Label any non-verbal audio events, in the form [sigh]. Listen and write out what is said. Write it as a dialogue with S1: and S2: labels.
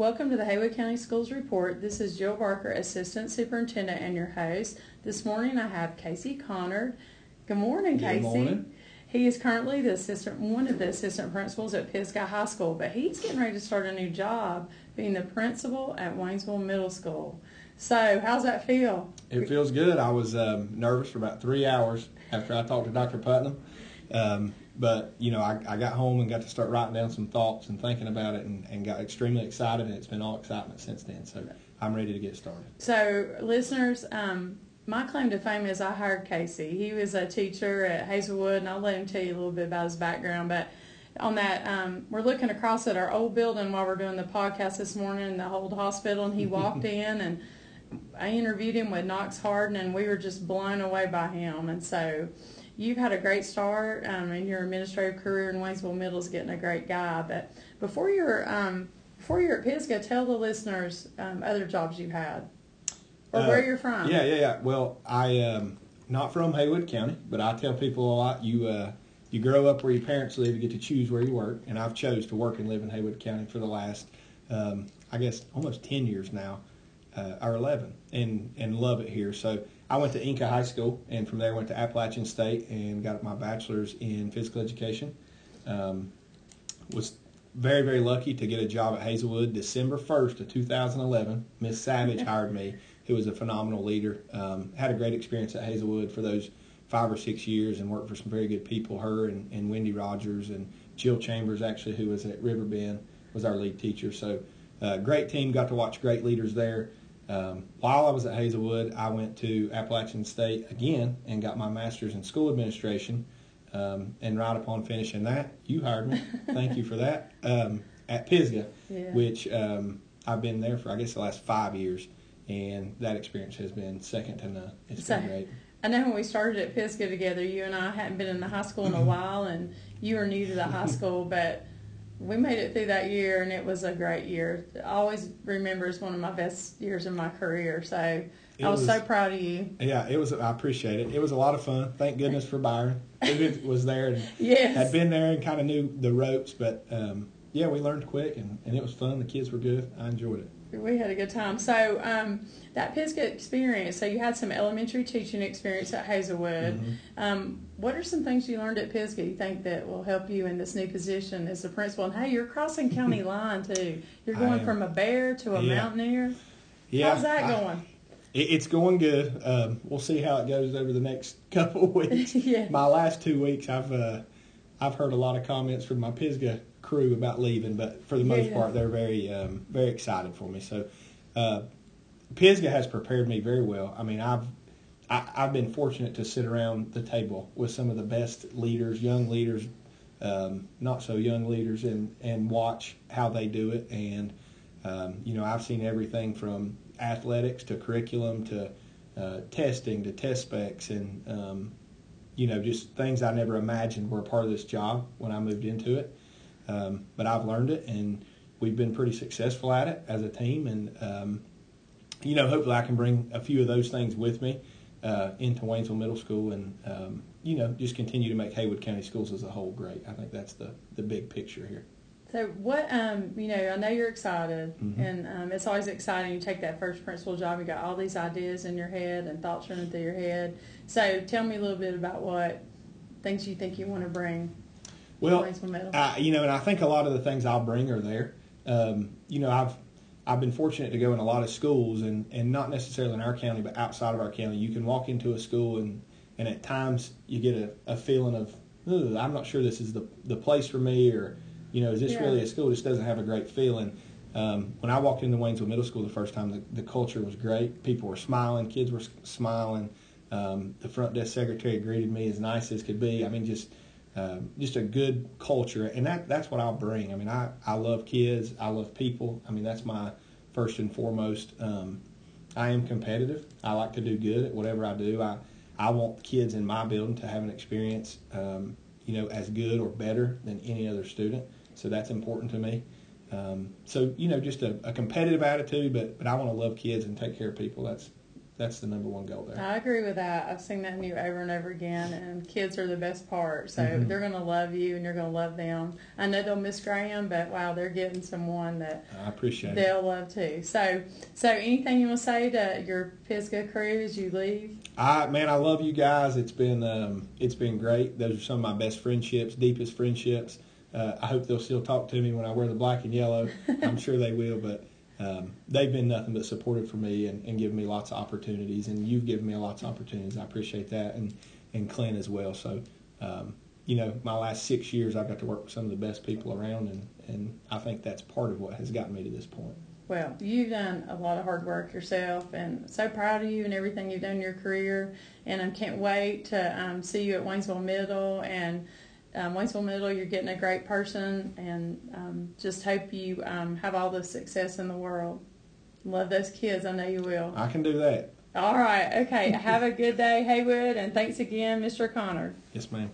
S1: Welcome to the Haywood County Schools Report. This is Jill Barker, Assistant Superintendent and your host. This morning I have Casey Connor. Good morning,
S2: Good
S1: Casey.
S2: morning.
S1: He is currently the assistant, one of the assistant principals at Pisgah High School, but he's getting ready to start a new job being the principal at Waynesville Middle School. So, how's that feel?
S2: It feels good. I was um, nervous for about three hours after I talked to Dr. Putnam. Um, but, you know, I, I got home and got to start writing down some thoughts and thinking about it and, and got extremely excited, and it's been all excitement since then. So I'm ready to get started.
S1: So, listeners, um, my claim to fame is I hired Casey. He was a teacher at Hazelwood, and I'll let him tell you a little bit about his background. But on that, um, we're looking across at our old building while we're doing the podcast this morning, in the old hospital, and he [laughs] walked in and I interviewed him with Knox Harden, and we were just blown away by him. And so, you've had a great start um, in your administrative career, and Waynesville Middle is getting a great guy. But before you're um, before you're at Pisgah, tell the listeners um, other jobs you've had or
S2: Uh,
S1: where you're from.
S2: Yeah, yeah, yeah. Well, I um, not from Haywood County, but I tell people a lot. You uh, you grow up where your parents live, you get to choose where you work, and I've chose to work and live in Haywood County for the last, um, I guess, almost ten years now, uh, or eleven, and and love it here. So I went to Enka High School, and from there went to Appalachian State and got my bachelor's in physical education. Um, was very very lucky to get a job at Hazelwood December first of 2011. Miss Savage [laughs] hired me who was a phenomenal leader. Um, had a great experience at Hazelwood for those five or six years and worked for some very good people. Her and, and Wendy Rogers and Jill Chambers, actually, who was at Riverbend, was our lead teacher. So, uh, great team. Got to watch great leaders there. Um, while I was at Hazelwood, I went to Appalachian State again and got my master's in school administration. Um, and right upon finishing that, you hired me. [laughs] Thank you for that. Um, at Pisgah,
S1: Yeah.
S2: which um, I've been there for, I guess, the last five years and that experience has been second to none. It's
S1: So-
S2: been great.
S1: I know when we started at Pisgah together, you and I hadn't been in the high school in a [laughs] while, and you were new to the high school, but we made it through that year, and it was a great year. I always remember as one of my best years in my career. So
S2: It
S1: I was,
S2: was-
S1: so proud of you.
S2: Yeah, it was. I appreciate it. It was a lot of fun. Thank goodness for Byron, who was there and [laughs]
S1: Yes.
S2: had been there and kind of knew the ropes. But um, yeah, we learned quick and, and it was fun. The kids were good. I enjoyed it.
S1: We had a good time. So um, that Pisgah experience. So you had some elementary teaching experience at Hazelwood.
S2: Mhm.
S1: Um, what are some things you learned at Pisgah you think that will help you in this new position as the principal? And hey, you're crossing county [laughs] line too. You're going from a bear to a
S2: Yeah.
S1: mountaineer.
S2: Yeah,
S1: How's that going?
S2: It, it's going good. Um, we'll see how it goes over the next [laughs] couple of weeks. [laughs]
S1: yeah.
S2: my last two weeks, I've uh, I've heard a lot of comments from my Pisgah crew about leaving, but for the most
S1: Yeah.
S2: part, they're very um, very excited for me. So, uh, Pisgah has prepared me very well. I mean, I've I, I've been fortunate to sit around the table with some of the best leaders, young leaders, um, not so young leaders, and and watch how they do it. And um, you know, I've seen everything from athletics to curriculum to uh, testing to test specs and um, you know, just things I never imagined were a part of this job when I moved into it. Um, but I've learned it, and we've been pretty successful at it as a team. And um, you know, hopefully, I can bring a few of those things with me uh, into Waynesville Middle School, and um, you know, just continue to make Haywood County schools as a whole great. I think that's the the big picture here.
S1: So what um you know I know you're excited
S2: Mhm.
S1: and um, it's always exciting. You take that first principal job. You got all these ideas in your head and thoughts running through your head. So tell me a little bit about what things you think you want to bring.
S2: Well,
S1: to Waynesville Middle.
S2: I, you know, and I think a lot of the things I'll bring are there. Um, you know, I've I've been fortunate to go in a lot of schools, and, and not necessarily in our county, but outside of our county. You can walk into a school, and, and at times you get a, a feeling of, I'm not sure this is the the place for me, or you know, is this
S1: Yeah.
S2: really a school? This doesn't have a great feeling. Um, when I walked into Waynesville Middle School the first time, the, the culture was great. People were smiling, kids were smiling. Um, the front desk secretary greeted me as nice as could be. I mean, just um, just a good culture, and that that's what I'll bring. I mean, I I love kids, I love people. I mean, that's my first and foremost. Um, I am competitive. I like to do good at whatever I do. I I want kids in my building to have an experience, um, you know, as good or better than any other student. So that's important to me. Um, so you know, just a, a competitive attitude, but but I want to love kids and take care of people. That's that's the number one goal there.
S1: I agree with that. I've seen that in you over and over again, and kids are the best part. So
S2: Mhm.
S1: they're going to love you, and you're going to love them. I know they'll miss Graham, but wow, they're getting someone that
S2: I appreciate
S1: they'll love too. So, so anything you want to say to your Pisgah crew as you leave?
S2: I man, I love you guys. It's been um, it's been great. Those are some of my best friendships, deepest friendships. Uh, I hope they'll still talk to me when I wear the black and yellow. [laughs] I'm sure they will, but um, they've been nothing but supportive for me and, and given me lots of opportunities. And you've given me lots of opportunities. I appreciate that, and and Clint as well. So, um, you know, my last six years, I've got to work with some of the best people around, and and I think that's part of what has gotten me to this point.
S1: Well, you've done a lot of hard work yourself, and so proud of you and everything you've done in your career. And I can't wait to um, see you at Waynesville Middle. And um, Waynesville Middle, you're getting a great person, and um, just hope you um, have all the success in the world. Love those kids. I know you will.
S2: I can do that.
S1: All right. Okay. have a good day, Haywood, and thanks again, Mr. Connor.
S2: Yes, ma'am.